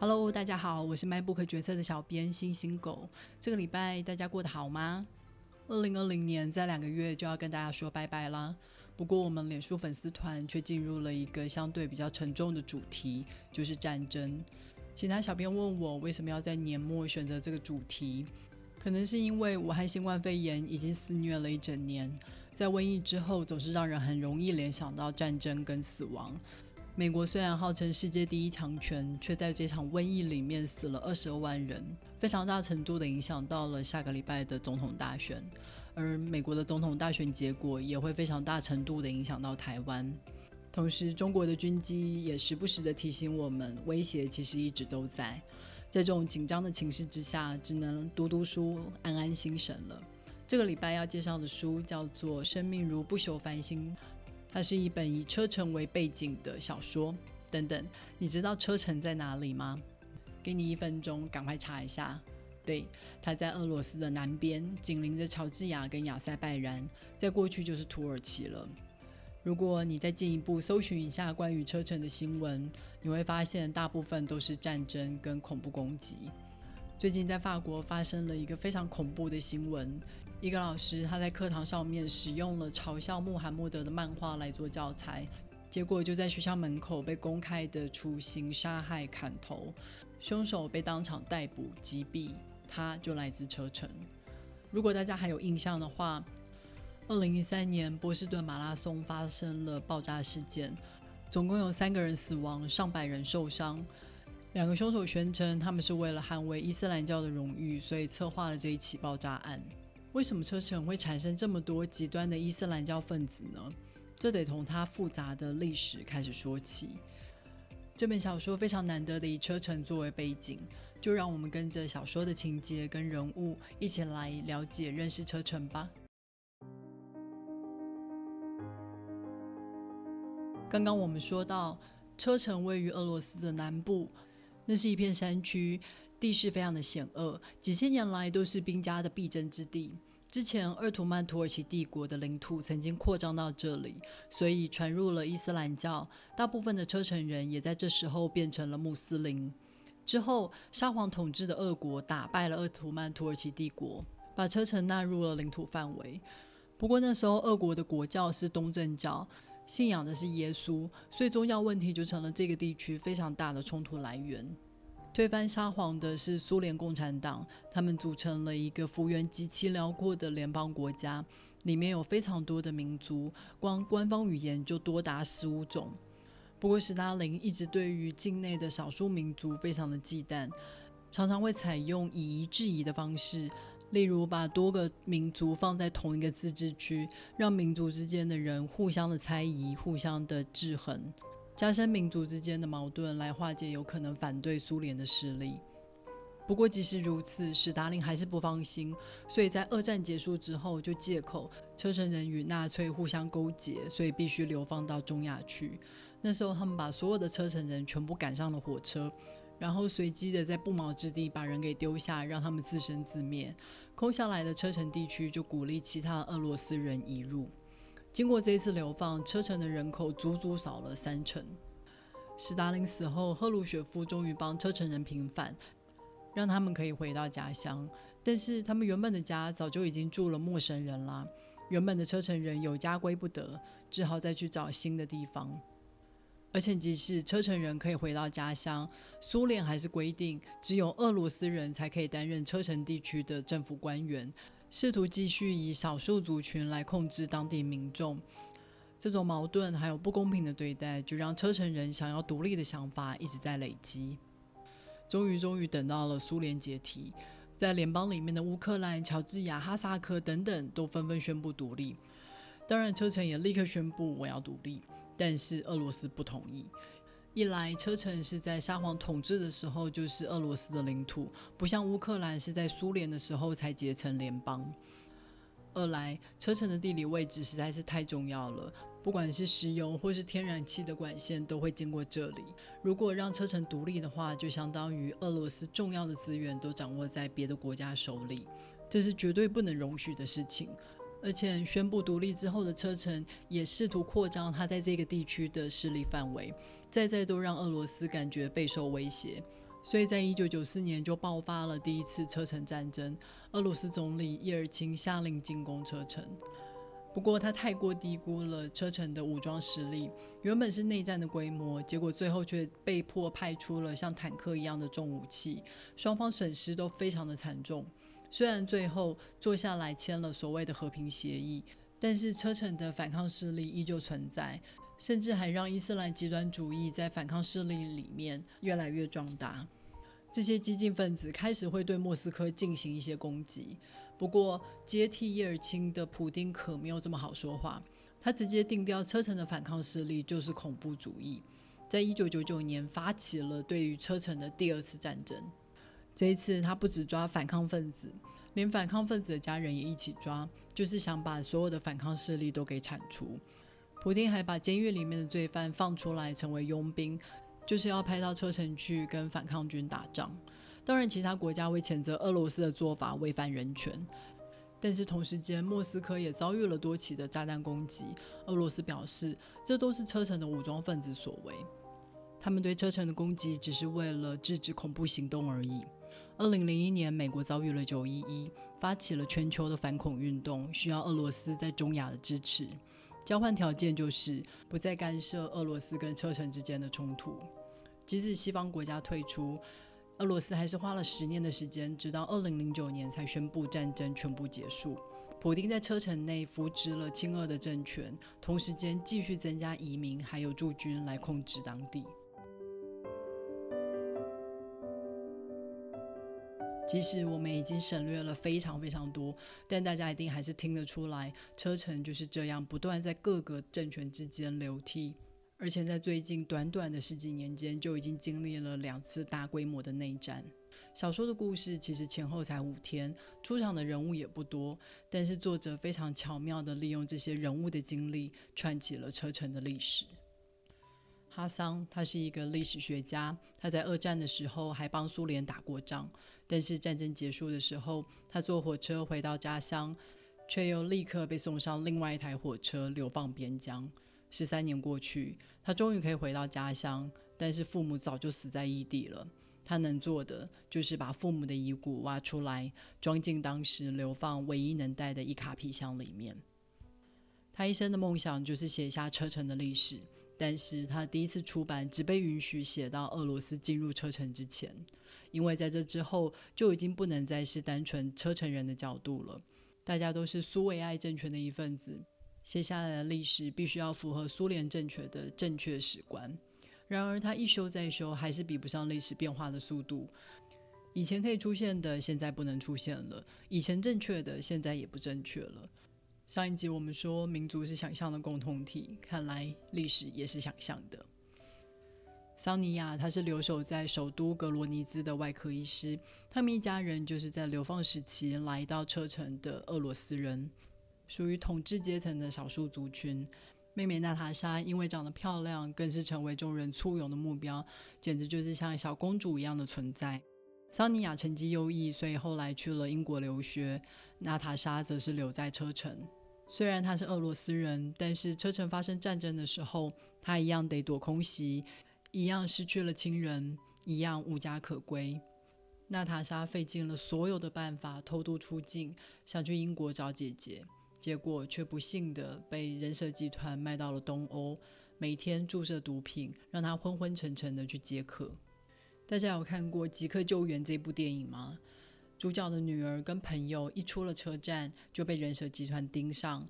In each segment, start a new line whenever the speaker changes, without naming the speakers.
Hello，大家好，我是 MacBook 决策的小编星星狗。这个礼拜大家过得好吗？二零二零年在两个月就要跟大家说拜拜啦。不过我们脸书粉丝团却进入了一个相对比较沉重的主题，就是战争。其他小编问我为什么要在年末选择这个主题，可能是因为武汉新冠肺炎已经肆虐了一整年，在瘟疫之后总是让人很容易联想到战争跟死亡。美国虽然号称世界第一强权，却在这场瘟疫里面死了二十二万人，非常大程度的影响到了下个礼拜的总统大选。而美国的总统大选结果也会非常大程度的影响到台湾。同时，中国的军机也时不时的提醒我们，威胁其实一直都在。在这种紧张的情势之下，只能读读书，安安心神了。这个礼拜要介绍的书叫做《生命如不朽繁星》。它是一本以车臣为背景的小说。等等，你知道车臣在哪里吗？给你一分钟，赶快查一下。对，它在俄罗斯的南边，紧邻着乔治亚跟亚塞拜然，在过去就是土耳其了。如果你再进一步搜寻一下关于车臣的新闻，你会发现大部分都是战争跟恐怖攻击。最近在法国发生了一个非常恐怖的新闻。一个老师他在课堂上面使用了嘲笑穆罕默德的漫画来做教材，结果就在学校门口被公开的处刑、杀害、砍头，凶手被当场逮捕击毙，他就来自车臣。如果大家还有印象的话，二零一三年波士顿马拉松发生了爆炸事件，总共有三个人死亡，上百人受伤。两个凶手宣称他们是为了捍卫伊斯兰教的荣誉，所以策划了这一起爆炸案。为什么车臣会产生这么多极端的伊斯兰教分子呢？这得从它复杂的历史开始说起。这本小说非常难得的以车臣作为背景，就让我们跟着小说的情节跟人物一起来了解、认识车臣吧。刚刚我们说到，车臣位于俄罗斯的南部，那是一片山区。地势非常的险恶，几千年来都是兵家的必争之地。之前，鄂图曼土耳其帝国的领土曾经扩张到这里，所以传入了伊斯兰教。大部分的车臣人也在这时候变成了穆斯林。之后，沙皇统治的俄国打败了鄂图曼土耳其帝国，把车臣纳入了领土范围。不过那时候，俄国的国教是东正教，信仰的是耶稣，所以宗教问题就成了这个地区非常大的冲突来源。推翻沙皇的是苏联共产党，他们组成了一个幅员极其辽阔的联邦国家，里面有非常多的民族，光官方语言就多达十五种。不过，斯大林一直对于境内的少数民族非常的忌惮，常常会采用以夷制夷的方式，例如把多个民族放在同一个自治区，让民族之间的人互相的猜疑，互相的制衡。加深民族之间的矛盾，来化解有可能反对苏联的势力。不过，即使如此，史达林还是不放心，所以在二战结束之后，就借口车臣人与纳粹互相勾结，所以必须流放到中亚去。那时候，他们把所有的车臣人全部赶上了火车，然后随机的在不毛之地把人给丢下，让他们自生自灭。空下来的车臣地区就鼓励其他俄罗斯人移入。经过这次流放，车臣的人口足足少了三成。史达林死后，赫鲁雪夫终于帮车臣人平反，让他们可以回到家乡。但是他们原本的家早就已经住了陌生人啦，原本的车臣人有家归不得，只好再去找新的地方。而且即使车臣人可以回到家乡，苏联还是规定只有俄罗斯人才可以担任车臣地区的政府官员。试图继续以少数族群来控制当地民众，这种矛盾还有不公平的对待，就让车臣人想要独立的想法一直在累积。终于，终于等到了苏联解体，在联邦里面的乌克兰、乔治亚、哈萨克等等都纷纷宣布独立。当然，车臣也立刻宣布我要独立，但是俄罗斯不同意。一来，车臣是在沙皇统治的时候就是俄罗斯的领土，不像乌克兰是在苏联的时候才结成联邦；二来，车臣的地理位置实在是太重要了，不管是石油或是天然气的管线都会经过这里。如果让车臣独立的话，就相当于俄罗斯重要的资源都掌握在别的国家手里，这是绝对不能容许的事情。而且宣布独立之后的车臣也试图扩张他在这个地区的势力范围，再再都让俄罗斯感觉备受威胁。所以在一九九四年就爆发了第一次车臣战争，俄罗斯总理叶尔钦下令进攻车臣。不过他太过低估了车臣的武装实力，原本是内战的规模，结果最后却被迫派出了像坦克一样的重武器，双方损失都非常的惨重。虽然最后坐下来签了所谓的和平协议，但是车臣的反抗势力依旧存在，甚至还让伊斯兰极端主义在反抗势力里面越来越壮大。这些激进分子开始会对莫斯科进行一些攻击。不过，接替叶尔钦的普丁可没有这么好说话。他直接定调车臣的反抗势力就是恐怖主义，在一九九九年发起了对于车臣的第二次战争。这一次，他不止抓反抗分子，连反抗分子的家人也一起抓，就是想把所有的反抗势力都给铲除。普丁还把监狱里面的罪犯放出来，成为佣兵，就是要派到车臣去跟反抗军打仗。当然，其他国家会谴责俄罗斯的做法违反人权，但是同时间，莫斯科也遭遇了多起的炸弹攻击。俄罗斯表示，这都是车臣的武装分子所为，他们对车臣的攻击只是为了制止恐怖行动而已。二零零一年，美国遭遇了九一一，发起了全球的反恐运动，需要俄罗斯在中亚的支持。交换条件就是不再干涉俄罗斯跟车臣之间的冲突，即使西方国家退出。俄罗斯还是花了十年的时间，直到二零零九年才宣布战争全部结束。普丁在车臣内扶植了亲俄的政权，同时间继续增加移民还有驻军来控制当地。即使我们已经省略了非常非常多，但大家一定还是听得出来，车臣就是这样不断在各个政权之间流替。而且在最近短短的十几年间，就已经经历了两次大规模的内战。小说的故事其实前后才五天，出场的人物也不多，但是作者非常巧妙地利用这些人物的经历，串起了车臣的历史。哈桑他是一个历史学家，他在二战的时候还帮苏联打过仗，但是战争结束的时候，他坐火车回到家乡，却又立刻被送上另外一台火车流放边疆。十三年过去，他终于可以回到家乡，但是父母早就死在异地了。他能做的就是把父母的遗骨挖出来，装进当时流放唯一能带的一卡皮箱里面。他一生的梦想就是写下车臣的历史，但是他第一次出版只被允许写到俄罗斯进入车臣之前，因为在这之后就已经不能再是单纯车臣人的角度了，大家都是苏维埃政权的一份子。写下来的历史必须要符合苏联政权的正确史观，然而他一修再修，还是比不上历史变化的速度。以前可以出现的，现在不能出现了；以前正确的，现在也不正确了。上一集我们说民族是想象的共同体，看来历史也是想象的。桑尼亚他是留守在首都格罗尼兹的外科医师，他们一家人就是在流放时期来到车臣的俄罗斯人。属于统治阶层的少数族群，妹妹娜塔莎因为长得漂亮，更是成为众人簇拥的目标，简直就是像小公主一样的存在。桑尼亚成绩优异，所以后来去了英国留学。娜塔莎则是留在车臣。虽然她是俄罗斯人，但是车臣发生战争的时候，她一样得躲空袭，一样失去了亲人，一样无家可归。娜塔莎费尽了所有的办法偷渡出境，想去英国找姐姐。结果却不幸的被人蛇集团卖到了东欧，每天注射毒品，让他昏昏沉沉的去接客。大家有看过《即刻救援》这部电影吗？主角的女儿跟朋友一出了车站就被人蛇集团盯上，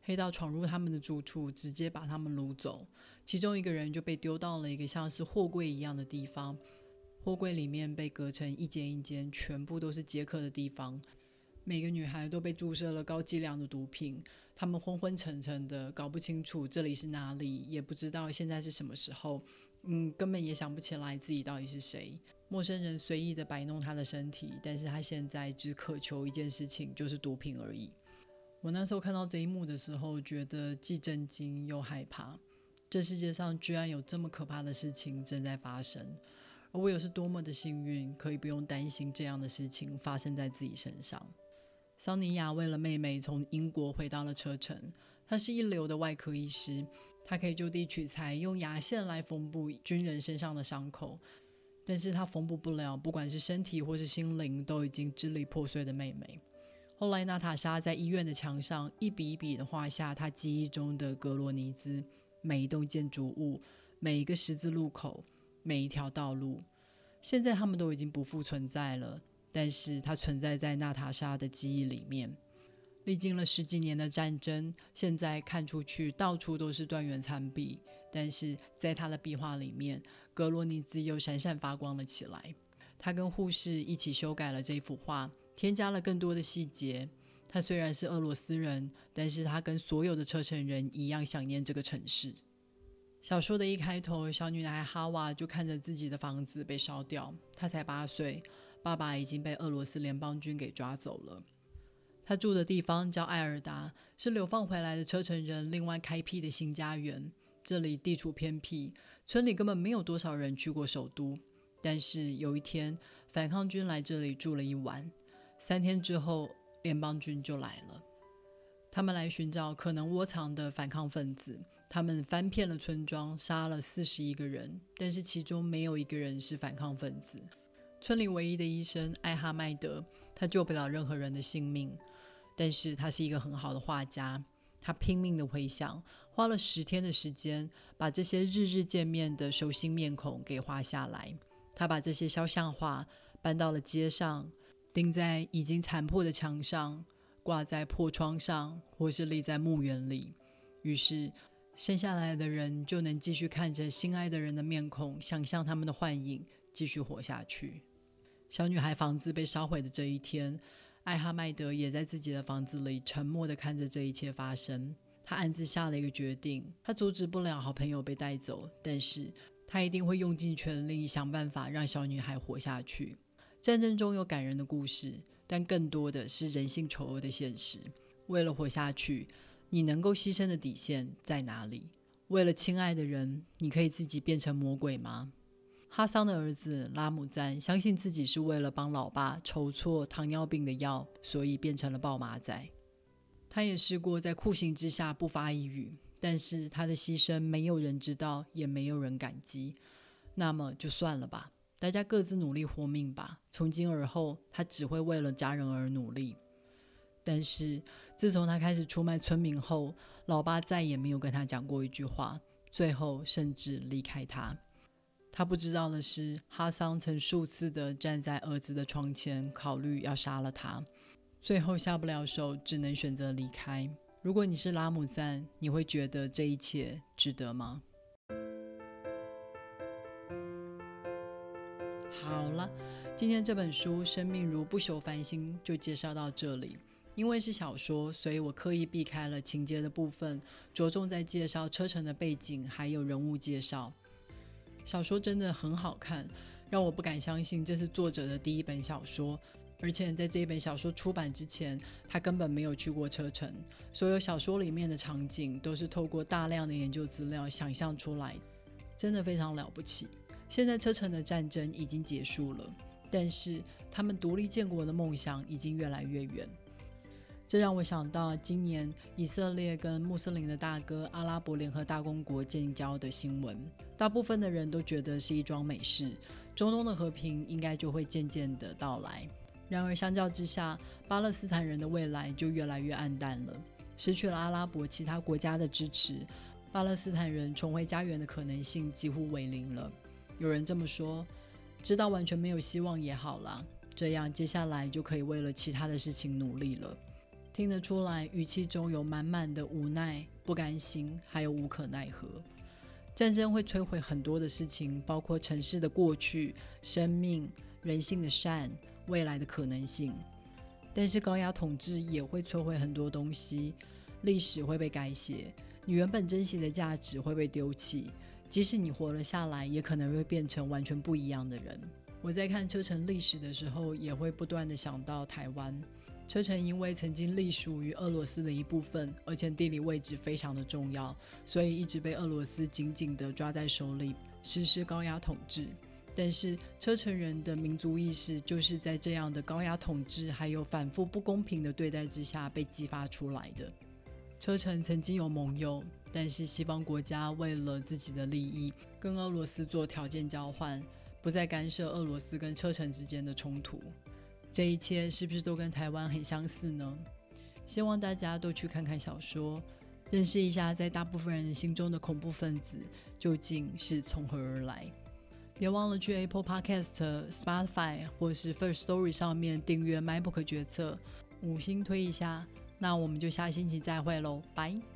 黑道闯入他们的住处，直接把他们掳走。其中一个人就被丢到了一个像是货柜一样的地方，货柜里面被隔成一间一间，全部都是接客的地方。每个女孩都被注射了高剂量的毒品，她们昏昏沉沉的，搞不清楚这里是哪里，也不知道现在是什么时候，嗯，根本也想不起来自己到底是谁。陌生人随意的摆弄他的身体，但是他现在只渴求一件事情，就是毒品而已。我那时候看到这一幕的时候，觉得既震惊又害怕。这世界上居然有这么可怕的事情正在发生，而我又是多么的幸运，可以不用担心这样的事情发生在自己身上。桑尼亚为了妹妹从英国回到了车臣。他是一流的外科医师，他可以就地取材，用牙线来缝补军人身上的伤口。但是他缝补不了，不管是身体或是心灵都已经支离破碎的妹妹。后来，娜塔莎在医院的墙上一笔一笔的画下她记忆中的格罗尼兹，每一栋建筑物，每一个十字路口，每一条道路。现在他们都已经不复存在了，但是它存在在娜塔莎的记忆里面。历经了十几年的战争，现在看出去到处都是断垣残壁，但是在他的壁画里面，格罗尼兹又闪闪发光了起来。他跟护士一起修改了这幅画，添加了更多的细节。他虽然是俄罗斯人，但是他跟所有的车臣人一样想念这个城市。小说的一开头，小女孩哈瓦就看着自己的房子被烧掉。她才八岁，爸爸已经被俄罗斯联邦军给抓走了。他住的地方叫艾尔达，是流放回来的车臣人另外开辟的新家园。这里地处偏僻，村里根本没有多少人去过首都。但是有一天，反抗军来这里住了一晚。三天之后，联邦军就来了。他们来寻找可能窝藏的反抗分子。他们翻遍了村庄，杀了四十一个人，但是其中没有一个人是反抗分子。村里唯一的医生艾哈迈德，他救不了任何人的性命。但是他是一个很好的画家，他拼命的回想，花了十天的时间，把这些日日见面的熟悉面孔给画下来。他把这些肖像画搬到了街上，钉在已经残破的墙上，挂在破窗上，或是立在墓园里。于是，剩下来的人就能继续看着心爱的人的面孔，想象他们的幻影，继续活下去。小女孩房子被烧毁的这一天。艾哈迈德也在自己的房子里沉默地看着这一切发生。他暗自下了一个决定：他阻止不了好朋友被带走，但是他一定会用尽全力想办法让小女孩活下去。战争中有感人的故事，但更多的是人性丑恶的现实。为了活下去，你能够牺牲的底线在哪里？为了亲爱的人，你可以自己变成魔鬼吗？哈桑的儿子拉姆赞相信自己是为了帮老爸筹措糖尿病的药，所以变成了暴马仔。他也试过在酷刑之下不发一语，但是他的牺牲没有人知道，也没有人感激。那么就算了吧，大家各自努力活命吧。从今而后，他只会为了家人而努力。但是自从他开始出卖村民后，老爸再也没有跟他讲过一句话，最后甚至离开他。他不知道的是，哈桑曾数次的站在儿子的床前，考虑要杀了他，最后下不了手，只能选择离开。如果你是拉姆赞，你会觉得这一切值得吗？好了，今天这本书《生命如不朽繁星》就介绍到这里。因为是小说，所以我刻意避开了情节的部分，着重在介绍车程的背景，还有人物介绍。小说真的很好看，让我不敢相信这是作者的第一本小说。而且在这一本小说出版之前，他根本没有去过车城。所有小说里面的场景都是透过大量的研究资料想象出来，真的非常了不起。现在车城的战争已经结束了，但是他们独立建国的梦想已经越来越远。这让我想到今年以色列跟穆斯林的大哥阿拉伯联合大公国建交的新闻。大部分的人都觉得是一桩美事，中东的和平应该就会渐渐的到来。然而，相较之下，巴勒斯坦人的未来就越来越暗淡了。失去了阿拉伯其他国家的支持，巴勒斯坦人重回家园的可能性几乎为零了。有人这么说：“知道完全没有希望也好了，这样接下来就可以为了其他的事情努力了。”听得出来，语气中有满满的无奈、不甘心，还有无可奈何。战争会摧毁很多的事情，包括城市的过去、生命、人性的善、未来的可能性。但是高压统治也会摧毁很多东西，历史会被改写，你原本珍惜的价值会被丢弃。即使你活了下来，也可能会变成完全不一样的人。我在看车臣历史的时候，也会不断的想到台湾。车臣因为曾经隶属于俄罗斯的一部分，而且地理位置非常的重要，所以一直被俄罗斯紧紧地抓在手里，实施高压统治。但是车臣人的民族意识就是在这样的高压统治还有反复不公平的对待之下被激发出来的。车臣曾经有盟友，但是西方国家为了自己的利益，跟俄罗斯做条件交换。不再干涉俄罗斯跟车臣之间的冲突。这一切是不是都跟台湾很相似呢？希望大家都去看看小说，认识一下在大部分人心中的恐怖分子究竟是从何而来。别忘了去 Apple Podcast、Spotify 或是 First Story 上面订阅 MyBook 决策，五星推一下。那我们就下星期再会喽，拜。